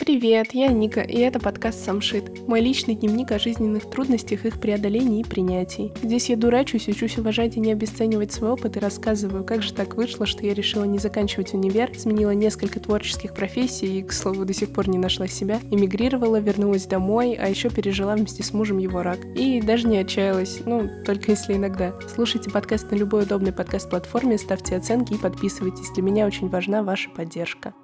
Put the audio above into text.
Привет, я Ника, и это подкаст «Самшит». Мой личный дневник о жизненных трудностях, их преодолении и принятии. Здесь я дурачусь, учусь уважать и не обесценивать свой опыт и рассказываю, как же так вышло, что я решила не заканчивать универ, сменила несколько творческих профессий и, к слову, до сих пор не нашла себя, эмигрировала, вернулась домой, а еще пережила вместе с мужем его рак. И даже не отчаялась, ну, только если иногда. Слушайте подкаст на любой удобной подкаст-платформе, ставьте оценки и подписывайтесь. Для меня очень важна ваша поддержка.